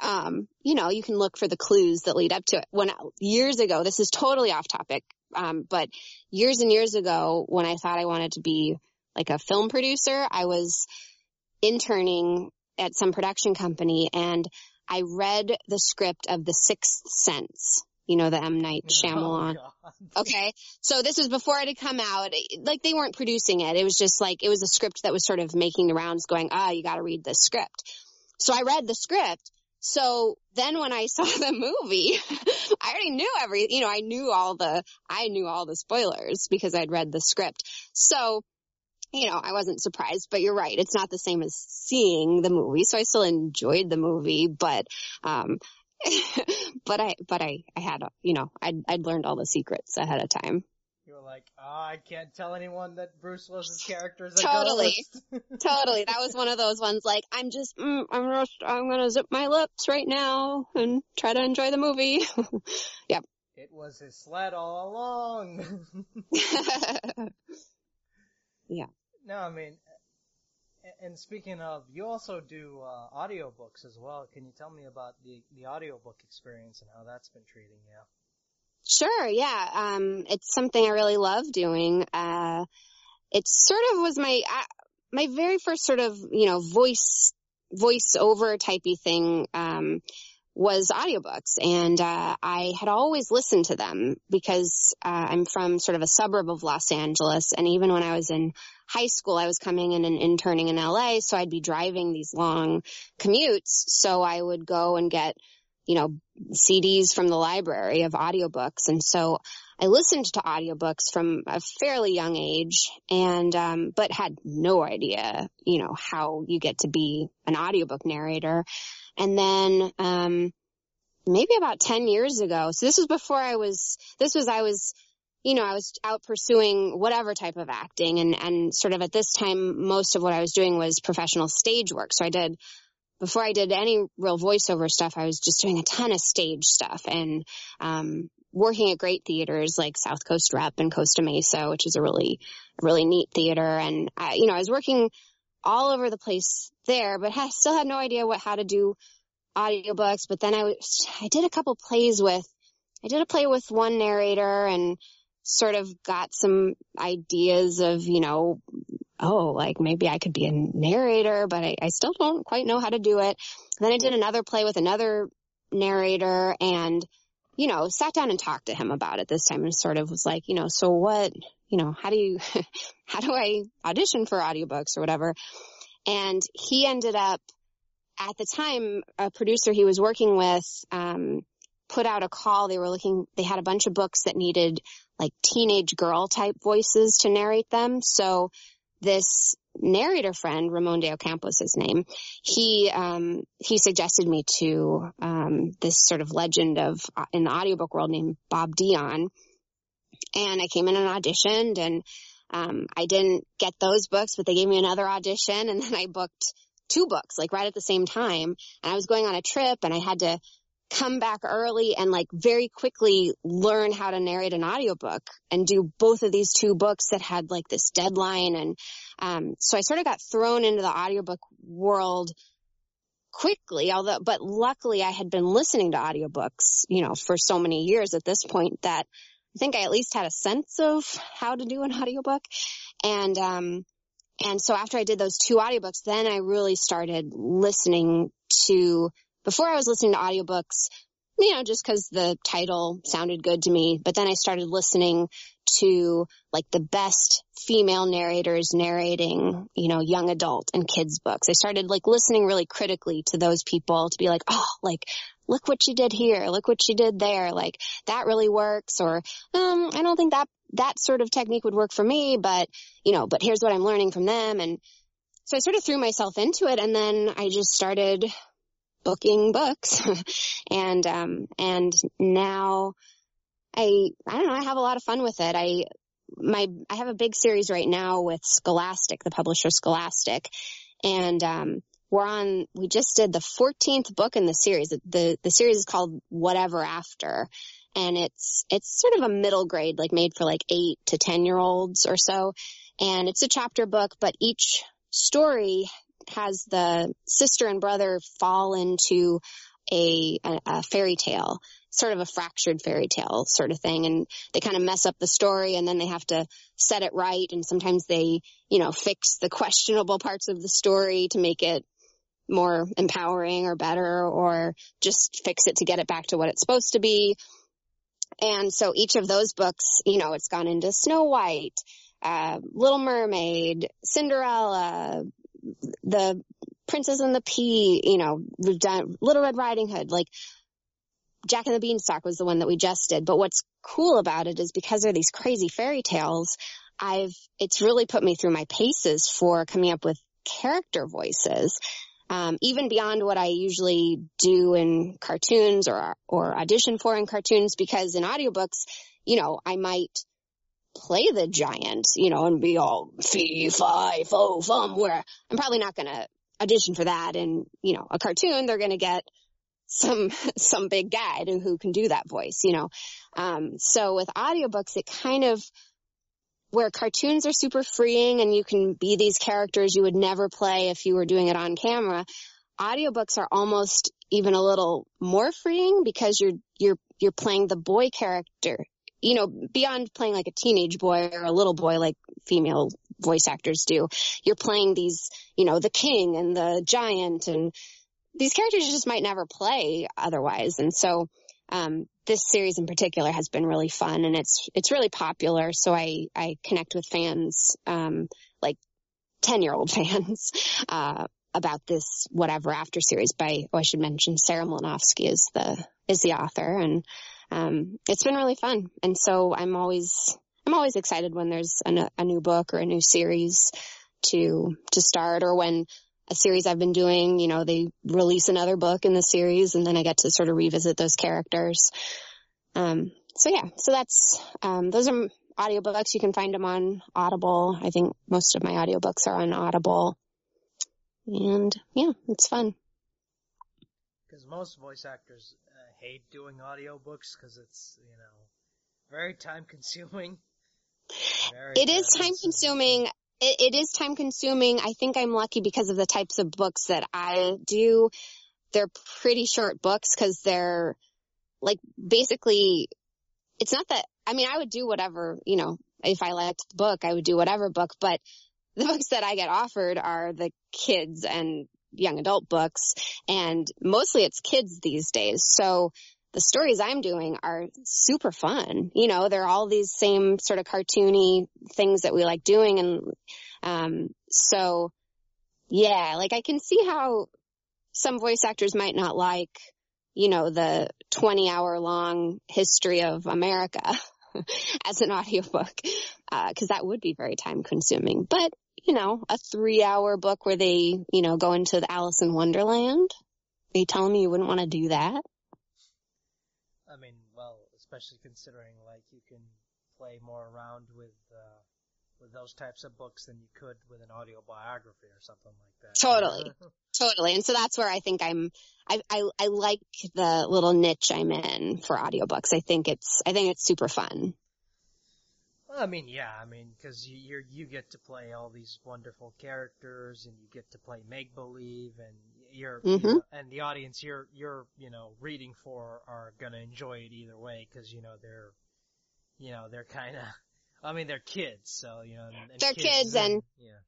um, you know, you can look for the clues that lead up to it. When years ago, this is totally off topic, um, but years and years ago, when I thought I wanted to be like a film producer, I was interning at some production company and I read the script of The Sixth Sense. You know, the M. Night Shyamalan. Oh, Okay. So this was before it had come out. Like they weren't producing it. It was just like, it was a script that was sort of making the rounds going, ah, you got to read this script. So I read the script. So then when I <laughs> saw the movie, <laughs> I already knew every, you know, I knew all the, I knew all the spoilers because I'd read the script. So, you know, I wasn't surprised, but you're right. It's not the same as seeing the movie. So I still enjoyed the movie, but, um, <laughs> but I, but I, I had, you know, I'd, I'd learned all the secrets ahead of time. You were like, oh, I can't tell anyone that Bruce Willis's character is a Totally. ghost." <laughs> totally. That was one of those ones like, I'm just, mm, I'm just, I'm gonna zip my lips right now and try to enjoy the movie. <laughs> Yep. It was his sled all along. Yeah. No, I mean, And speaking of, you also do uh, audiobooks as well. Can you tell me about the the audiobook experience and how that's been treating you? Sure, yeah. Um, it's something I really love doing. Uh, it sort of was my uh, my very first sort of you know voice voice over typey thing. Um, was audiobooks. And uh, I had always listened to them because uh, I'm from sort of a suburb of Los Angeles. And even when I was in high school I was coming in and interning in LA so I'd be driving these long commutes. So I would go and get you know CDs from the library of audiobooks. And so I listened to audiobooks from a fairly young age and um, but had no idea you know how you get to be an audiobook narrator and then, um, maybe about 10 years ago. So this was before I was, this was, I was, you know, I was out pursuing whatever type of acting and, and sort of at this time, most of what I was doing was professional stage work. So I did, before I did any real voiceover stuff, I was just doing a ton of stage stuff and, um, working at great theaters like South Coast Rep and Costa Mesa, which is a really, really neat theater. And I, you know, I was working all over the place there, but <laughs> I still had no idea what, how to do audiobooks. But then I was, I did a couple plays with, I did a play with one narrator and sort of got some ideas of, you know, oh, like maybe I could be a narrator, but I, I still don't quite know how to do it. Then I did another play with another narrator and, you know, sat down and talked to him about it this time and sort of was like, you know, so what, you know, how do you, <laughs> how do I audition for audiobooks or whatever? And he ended up at the time, a producer he was working with, um, put out a call. They were looking, they had a bunch of books that needed like teenage girl type voices to narrate them. So this narrator friend, Ramon de Ocampo is his name, he, um, he suggested me to, um, this sort of legend of, uh, in the audiobook world named Bob Deyan. And I came in and auditioned and, um, I didn't get those books, but they gave me another audition and then I booked two books, like right at the same time. And I was going on a trip and I had to come back early and like very quickly learn how to narrate an audiobook and do both of these two books that had like this deadline. And, um, so I sort of got thrown into the audiobook world quickly, although, but luckily I had been listening to audiobooks, you know, for so many years at this point that I think I at least had a sense of how to do an <laughs> audiobook. And, um, and so after I did those two audiobooks, then I really started listening to, before I was listening to audiobooks, you know, just cause the title sounded good to me, but then I started listening to like the best female narrators narrating, you know, young adult and kids books. I started like listening really critically to those people to be like, oh, like look what she did here, look what she did there, like that really works, or um, I don't think that that sort of technique would work for me, but you know, but here's what I'm learning from them, and so I sort of threw myself into it, and then I just started booking books, <laughs> and um, and now I I don't know, I have a lot of fun with it. I my I have a big series right now with Scholastic, the publisher Scholastic, and um, we're on, we just did the 14th book in the series. The, the series is called Whatever After. And it's, it's sort of a middle grade, like made for like eight to 10 year olds or so. And it's a chapter book, but each story has the sister and brother fall into a, a, a fairy tale sort of a fractured fairy tale sort of thing and they kind of mess up the story and then they have to set it right and sometimes they you know fix the questionable parts of the story to make it more empowering or better or just fix it to get it back to what it's supposed to be. And so each of those books, you know, it's gone into Snow White, uh, Little Mermaid, Cinderella, the Princess and the Pea, you know, we've done Little Red Riding Hood, like Jack and the Beanstalk was the one that we just did. But what's cool about it is because they're these crazy fairy tales, I've, it's really put me through my paces for coming up with character voices um, even beyond what I usually do in cartoons or or audition for in cartoons, because in audiobooks, you know, I might play the giant, you know, and be all fee fi fo fum. Where I'm probably not going to audition for that. And you know, a cartoon, they're going to get some <laughs> some big guy who can do that voice, you know. Um, so with audiobooks, it kind of where cartoons are super freeing and you can be these characters you would never play if you were doing it on camera, audiobooks are almost even a little more freeing because you're you're you're playing the boy character. You know, beyond playing like a teenage boy or a little boy like female voice actors do, you're playing these, you know, the king and the giant and these characters just might never play otherwise. And so um, this series in particular has been really fun and it's it's really popular. So I I connect with fans, um, like ten year old <laughs> fans, uh, about this whatever after series by oh I should mention Sarah Mlynowski is the is the author and um, it's been really fun. And so I'm always I'm always excited when there's a, a new book or a new series to to start or when a series I've been doing, you know, they release another book in the series and then I get to sort of revisit those characters. Um, so yeah, so that's, um, those are audiobooks. You can find them on Audible. I think most of my audiobooks are on Audible. And yeah, it's fun. Because most voice actors hate doing audiobooks because it's, you know, very time consuming. Very it is time consuming it, it is time consuming. I think I'm lucky because of the types of books that I do. They're pretty short books because they're like basically, it's not that, I mean, I would do whatever, you know, if I liked the book, I would do whatever book, but the books that I get offered are the kids and young adult books and mostly it's kids these days. So the stories I'm doing are super fun. You know, they're all these same sort of cartoony things that we like doing. And, um, so yeah, like I can see how some voice actors might not like, you know, the 20 hour long history of America <laughs> as an audiobook, uh, cause that would be very time consuming, but you know, a three hour book where they, you know, go into the Alice in Wonderland. Are you telling me you wouldn't want to do that? I mean, well, especially considering like you can play more around with uh, with those types of books than you could with an audio biography or something like that. Totally, <laughs> totally. And so that's where I think I'm. I, I I like the little niche I'm in for audiobooks. I think it's I think it's super fun. I mean, yeah, I mean, because you you you get to play all these wonderful characters, and you get to play make believe, and you're, mm-hmm. you know, and the audience you're you're you know reading for are gonna enjoy it either way because you know they're you know they're kind of <laughs> I mean they're kids so you know and, and they're kids, kids and, and yeah.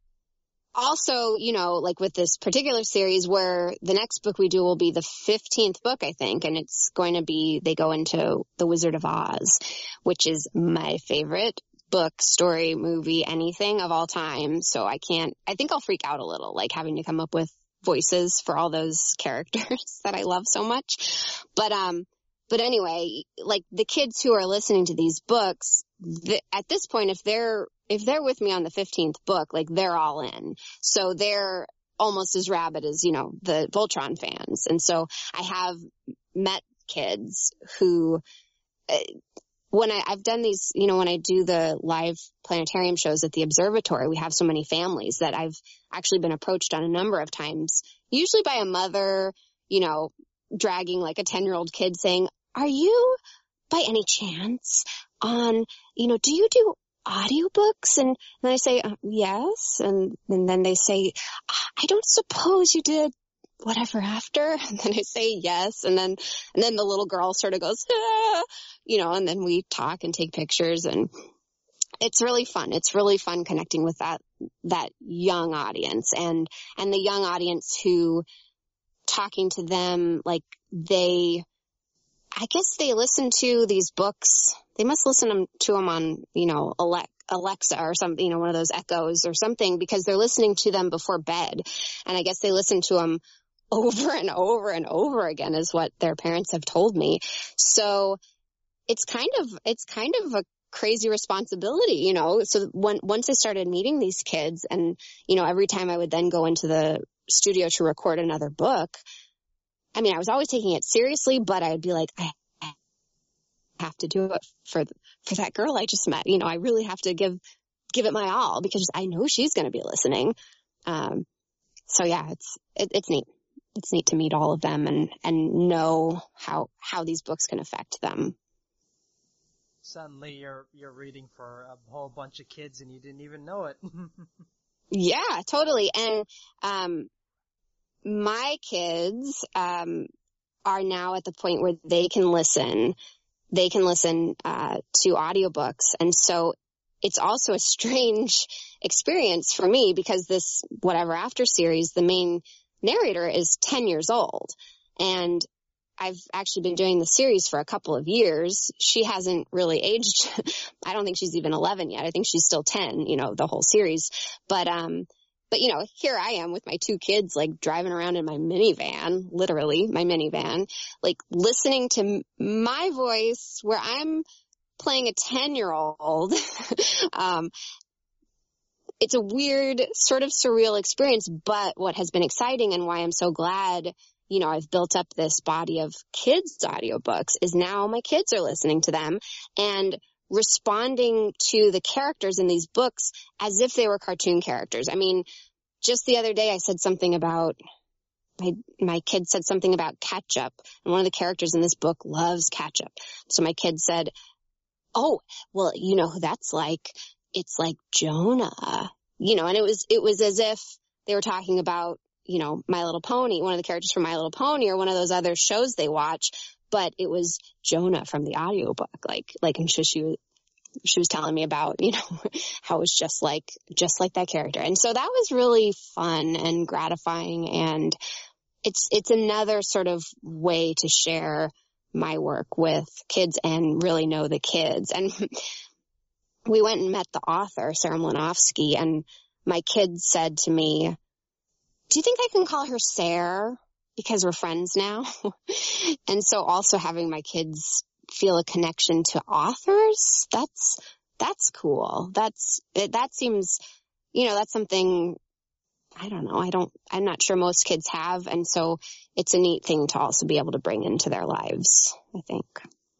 Also, you know, like with this particular series where the next book we do will be the 15th book, I think, and it's going to be, they go into The Wizard of Oz, which is my favorite book, story, movie, anything of all time. So I can't, I think I'll freak out a little, like having to come up with voices for all those <laughs> characters that I love so much. But, um, but anyway, like the kids who are listening to these books, the, at this point, if they're, if they're with me on the 15th book, like they're all in. So they're almost as rabid as, you know, the Voltron fans. And so I have met kids who, uh, when I, I've done these, you know, when I do the live planetarium shows at the observatory, we have so many families that I've actually been approached on a number of times, usually by a mother, you know, dragging like a 10 year old kid saying, are you by any chance on, you know, do you do audiobooks? And, and I say, uh, yes. And, and then they say, I don't suppose you did whatever after? <laughs> And then I say yes. And then, and then the little girl sort of goes, ah, you know, and then we talk and take pictures and it's really fun. It's really fun connecting with that, that young audience and, and the young audience who talking to them, like they, I guess they listen to these books. They must listen to them on, you know, Alexa or something, you know, one of those echoes or something because they're listening to them before bed. And I guess they listen to them over and over and over again is what their parents have told me. So it's kind of, it's kind of a crazy responsibility, you know? So when, once I started meeting these kids and, you know, every time I would then go into the studio to record another book, I mean, I was always taking it seriously, but I'd be like, I have to do it for, for that girl I just met. You know, I really have to give, give it my all because I know she's going to be listening. Um, so yeah, it's, it, it's neat it's neat to meet all of them and, and know how, how these books can affect them. Suddenly you're, you're reading for a whole bunch of kids and you didn't even know it. <laughs> yeah, totally. And, um, my kids, um, are now at the point where they can listen. They can listen, uh, to audiobooks. And so it's also a <laughs> strange experience for me because this whatever after series, the main narrator is 10 years old. And I've actually been doing the series for a couple of years. She hasn't really aged. <laughs> I don't think she's even 11 yet. I think she's still 10, you know, the whole series. But, um, but you know, here I am with my two kids, like driving around in my minivan, literally my minivan, like listening to my voice where I'm playing a 10 year old. <laughs> um, it's a weird sort of surreal experience, but what has been exciting and why I'm so glad, you know, I've built up this body of kids audiobooks is now my kids are listening to them and responding to the characters in these books as if they were cartoon characters. I mean, just the other day I said something about my my kid said something about ketchup and one of the characters in this book loves ketchup. So my kid said, "Oh, well, you know who that's like? It's like Jonah." You know, and it was it was as if they were talking about, you know, My Little Pony, one of the characters from My Little Pony or one of those other shows they watch, but it was Jonah from the audiobook. Like like I'm sure she was she was telling me about, <laughs> you know, how it was just like, just like that character. And so that was really fun and gratifying. And it's, it's another sort of way to share my work with kids and really know the kids. And <laughs> we went and met the author, Sarah Mlynowski, and my kids said to me, do you think I can call her Sarah? Because we're friends now. <laughs> and so also having my kids feel a connection to authors, that's, that's cool. That's, that seems, you know, that's something I don't know. I don't, I'm not sure most kids have. And so it's a neat thing to also be able to bring into their lives, I think.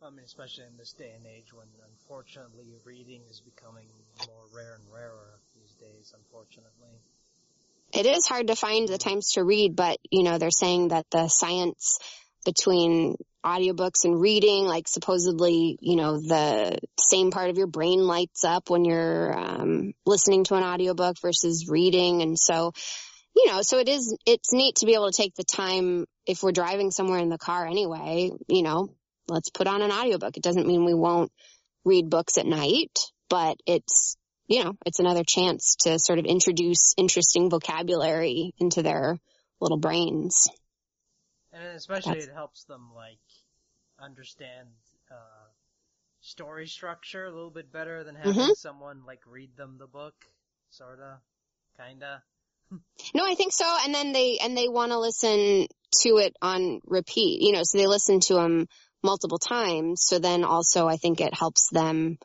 I mean, especially in this day and age when unfortunately reading is becoming more rare and rarer these days, unfortunately. It is hard to find the times to read, but you know, they're saying that the science between audiobooks and reading, like supposedly, you know, the same part of your brain lights up when you're um, listening to an audiobook versus reading. And so, you know, so it is, it's neat to be able to take the time if we're driving somewhere in the car anyway, you know, let's put on an audiobook. It doesn't mean we won't read books at night, but it's, you know, it's another chance to sort of introduce interesting vocabulary into their little brains. And especially That's... it helps them like understand uh, story structure a little bit better than having mm-hmm. someone like read them the book, sorta, kinda. no, I think so. And then they and they want to listen to it on repeat. You know, so they listen to them multiple times. So then also, I think it helps them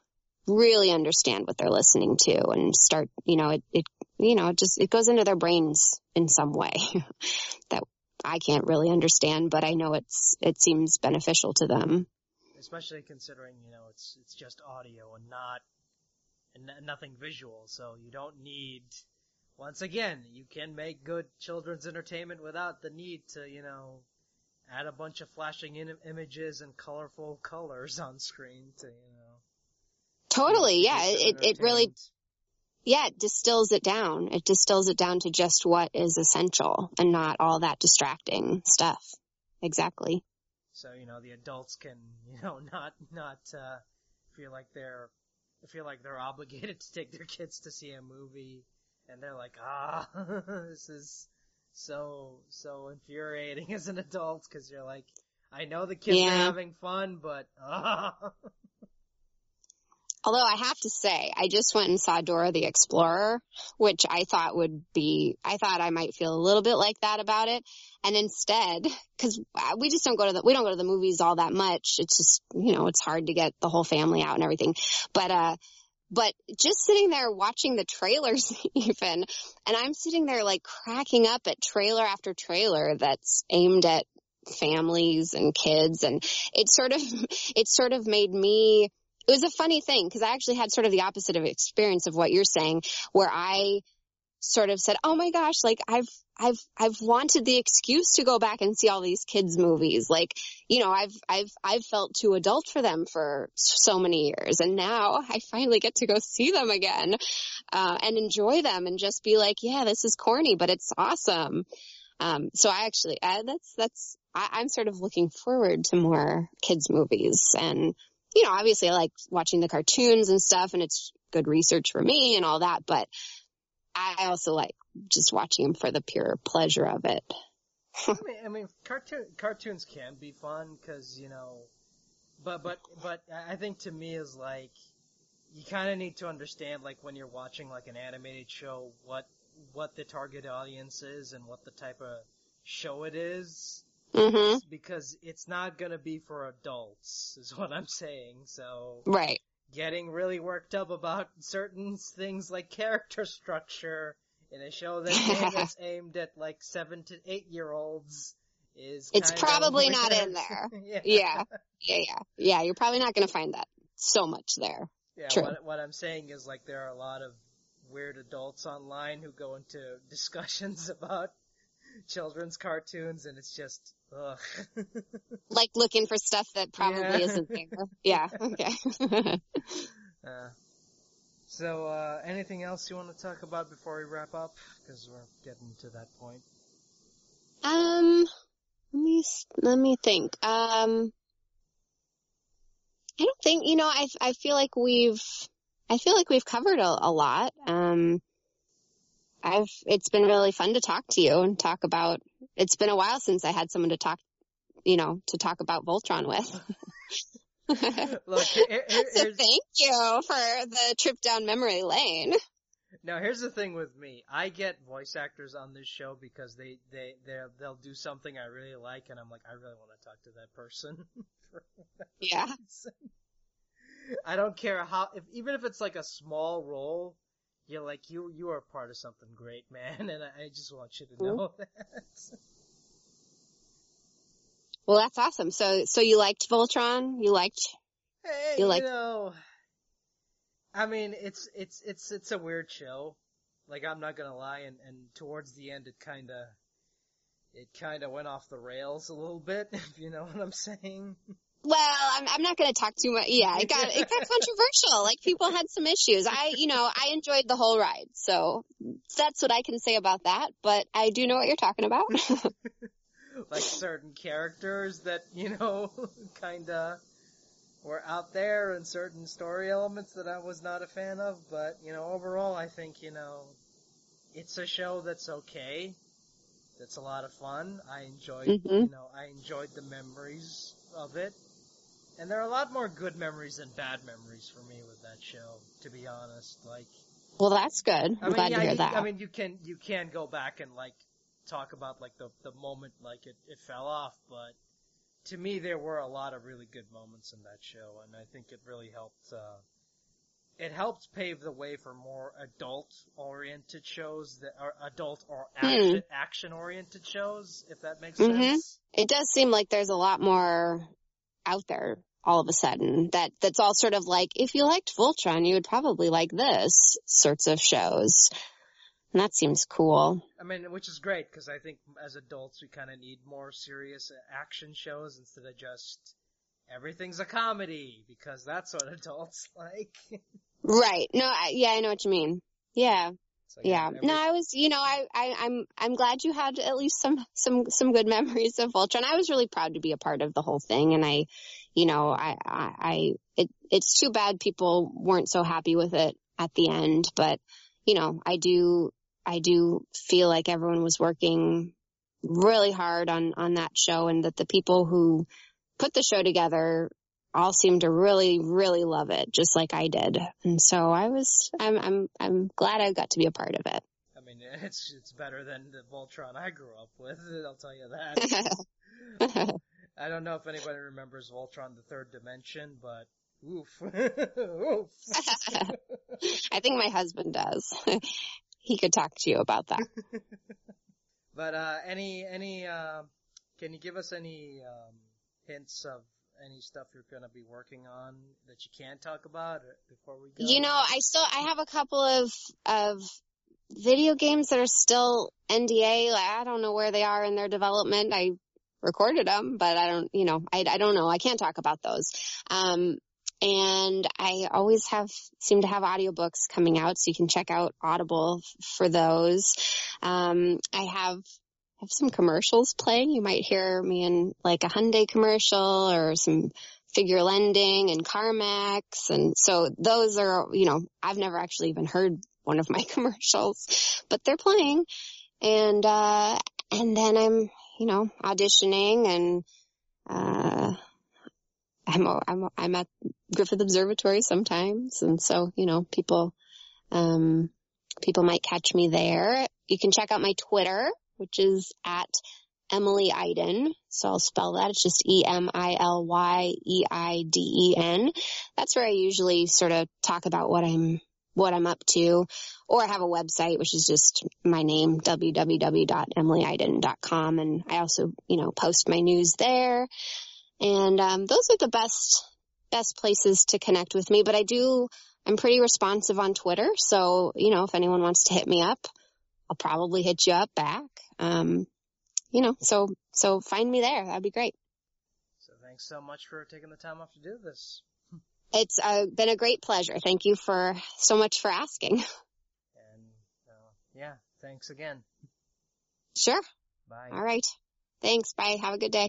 really understand what they're listening to and start. You know, it it you know it just it goes into their brains in some way <laughs> that I can't really understand, but I know it's it seems beneficial to them. Especially considering you know it's it's just audio and not and nothing visual, so you don't need. Once again, you can make good children's entertainment without the need to you know add a bunch of flashing in- images and colorful colors on screen to you know. Totally, yeah. It it really yeah, it distills it down. It distills it down to just what is essential and not all that distracting stuff. Exactly. So, you know, the adults can, you know, <laughs> not, not, uh, feel like they're, feel like they're obligated <laughs> to take their kids to see a movie and they're like, ah, <laughs> this is so, so infuriating <laughs> as an adult because you're like, I know the kids yeah. are having fun, but. <laughs> Although I have to say, I just went and saw Dora the Explorer, which I thought would be, I thought I might feel a little bit like that about it. And instead, cause we just don't go to the, we don't go to the movies all that much. It's just, you know, it's hard to get the whole family out and everything. But, uh, but just sitting there watching the trailers <laughs> even, and I'm sitting there like cracking up at trailer after trailer that's aimed at families and kids. And it sort of, <laughs> it sort of made me, it was a funny thing because I actually had sort of the opposite of experience of what you're saying, where I sort of said, "Oh my gosh, like I've I've I've wanted the excuse to go back and see all these kids movies. Like, you know, I've I've I've felt too adult for them for so many years, and now I finally get to go see them again uh, and enjoy them and just be like, yeah, this is corny, but it's awesome. Um, so I actually, uh, that's that's I, I'm sort of looking forward to more kids movies and. You know, obviously I like watching the cartoons and stuff and it's good research for me and all that, but I also like just watching them for the pure pleasure of it. I mean, I mean, cartoon cartoons can be fun because you know, but but but I think to me is like you kind of need to understand like when you're watching like an animated show what what the target audience is and what the type of show it is hmm because it's not gonna be for adults is <laughs> what I'm saying. So Right. getting really worked up about certain things like character structure in a show that <laughs> that's aimed at like seven to eight year olds is It's probably not in there. <laughs> yeah. Yeah. Yeah, yeah. Yeah, you're probably not going to find that so much there. Yeah, True. What, what I'm saying is like there are a lot of weird adults online who go into <laughs> discussions about children's cartoons and it's just ugh. Like looking for stuff that probably Yeah. isn't there. Yeah. Okay. uh, so uh anything else you want to talk about before we wrap up because we're getting to that point. um, let me, let me think. Um, I don't think, you know, I, I feel like we've, I feel like we've covered a, a lot. Um, I've, it's been really fun to talk to you and talk about, it's been a while since I had someone to talk, you know, to talk about Voltron with. <laughs> <laughs> Look, <laughs> here, here- so thank you for the trip down memory lane. Now here's the thing with me. I get voice actors on this show because they they they they'll do something I really like, and I'm like, I really want to talk to that person. <laughs> Yeah. I don't care how, if even if it's like a small role, you're like you you are part of something great, man, and I, I just want you to know that. Well, that's awesome. So, so you liked Voltron? You liked, Hey, You you, know, I mean, it's it's it's it's a weird show. Like I'm not gonna lie, and and towards the end, it kind of it kind of went off the rails a little bit, <laughs> if you know what I'm saying. well, I'm, I'm not going to talk too much. Yeah, it got, it got <laughs> controversial. Like people had some issues. I, you know, I enjoyed the whole ride. So that's what I can say about that. But I do know what you're talking about. <laughs> like certain characters that you know <laughs> kind of were out there, and certain story elements that I was not a fan of. But you know, overall, I think you know it's a show that's okay. That's a lot of fun. I enjoyed, Mhm. you know, I enjoyed the memories of it. And there are a lot more good memories than bad memories for me with that show, to be honest. Like, well, that's good. I'm I mean, glad yeah, to hear you- that. I mean, you can you can go back and like talk about like the the moment like it it fell off, but to me there were a lot of really good moments in that show, and I think it really helped. uh It helped pave the way for more adult oriented shows that are adult or Hmm. action action oriented shows, if that makes Mhm. sense. it does seem like there's a lot more out there all of a sudden that that's all sort of like if you liked Voltron you would probably like this sorts of shows and that seems cool. I mean, which is great because I think as adults we kind of need more serious action shows instead of just everything's a comedy because that's what <laughs> adults like. right. No I, yeah I know what you mean. Yeah. Like yeah. every- no I was you know I, I I'm I'm glad you had at least some some some good <laughs> memories of Voltron I was really proud to be a part of the whole thing and I you know I I, I it it's too bad people weren't so happy with it at the end but you know I do I do feel like everyone was working really hard on on that show and that the people who put the show together all seemed to really really love it just like I did and so I was I'm I'm I'm glad I got to be a part of it I mean, <laughs> it's it's better than the Voltron I grew up with. <laughs> I'll tell you that. <laughs> I don't know if anybody remembers Voltron: The Third Dimension, but oof, oof. I think my husband does. He could talk to you about that. <laughs> But uh, any any uh, can you give us any um, hints of any stuff you're going to be working on that you can't talk about uh, before we go? You know, I still I have a couple of of video games that are still NDA, I don't know where they are in their development. I recorded them, but I don't, you know, I, I don't know. I can't talk about those. Um, and I always have seem to have audiobooks coming out, so you can check out Audible f- for those. Um, I have have some commercials playing. You might hear me in like a Hyundai commercial or some figure lending and CarMax, and so those are you know I've never actually even heard one of my <laughs> commercials, but they're playing, and uh, and then I'm you know auditioning and. Uh, I'm, I'm, I'm at Griffith Observatory sometimes. And so, you know, people, um, people might catch me there. You can check out my Twitter, which is at Emily Eiden. So I'll spell that. It's just E-M-I-L-Y-E-I-D-E-N. That's where I usually sort of talk about what I'm, what I'm up to. Or I have a website, which is just my name, www.emilyeiden.com. And I also, you know, post my news there. And um, those are the best best places to connect with me. But I do I'm pretty responsive on Twitter, so you know if anyone wants to hit me up, I'll probably hit you up back. Um, you know, so so find me there. That'd be great. So thanks so much for taking the time off to do this. It's uh, been a great pleasure. Thank you for so much for asking. <laughs> And uh, yeah, thanks again. Sure. Bye. All right. Thanks. Bye. Have a good day.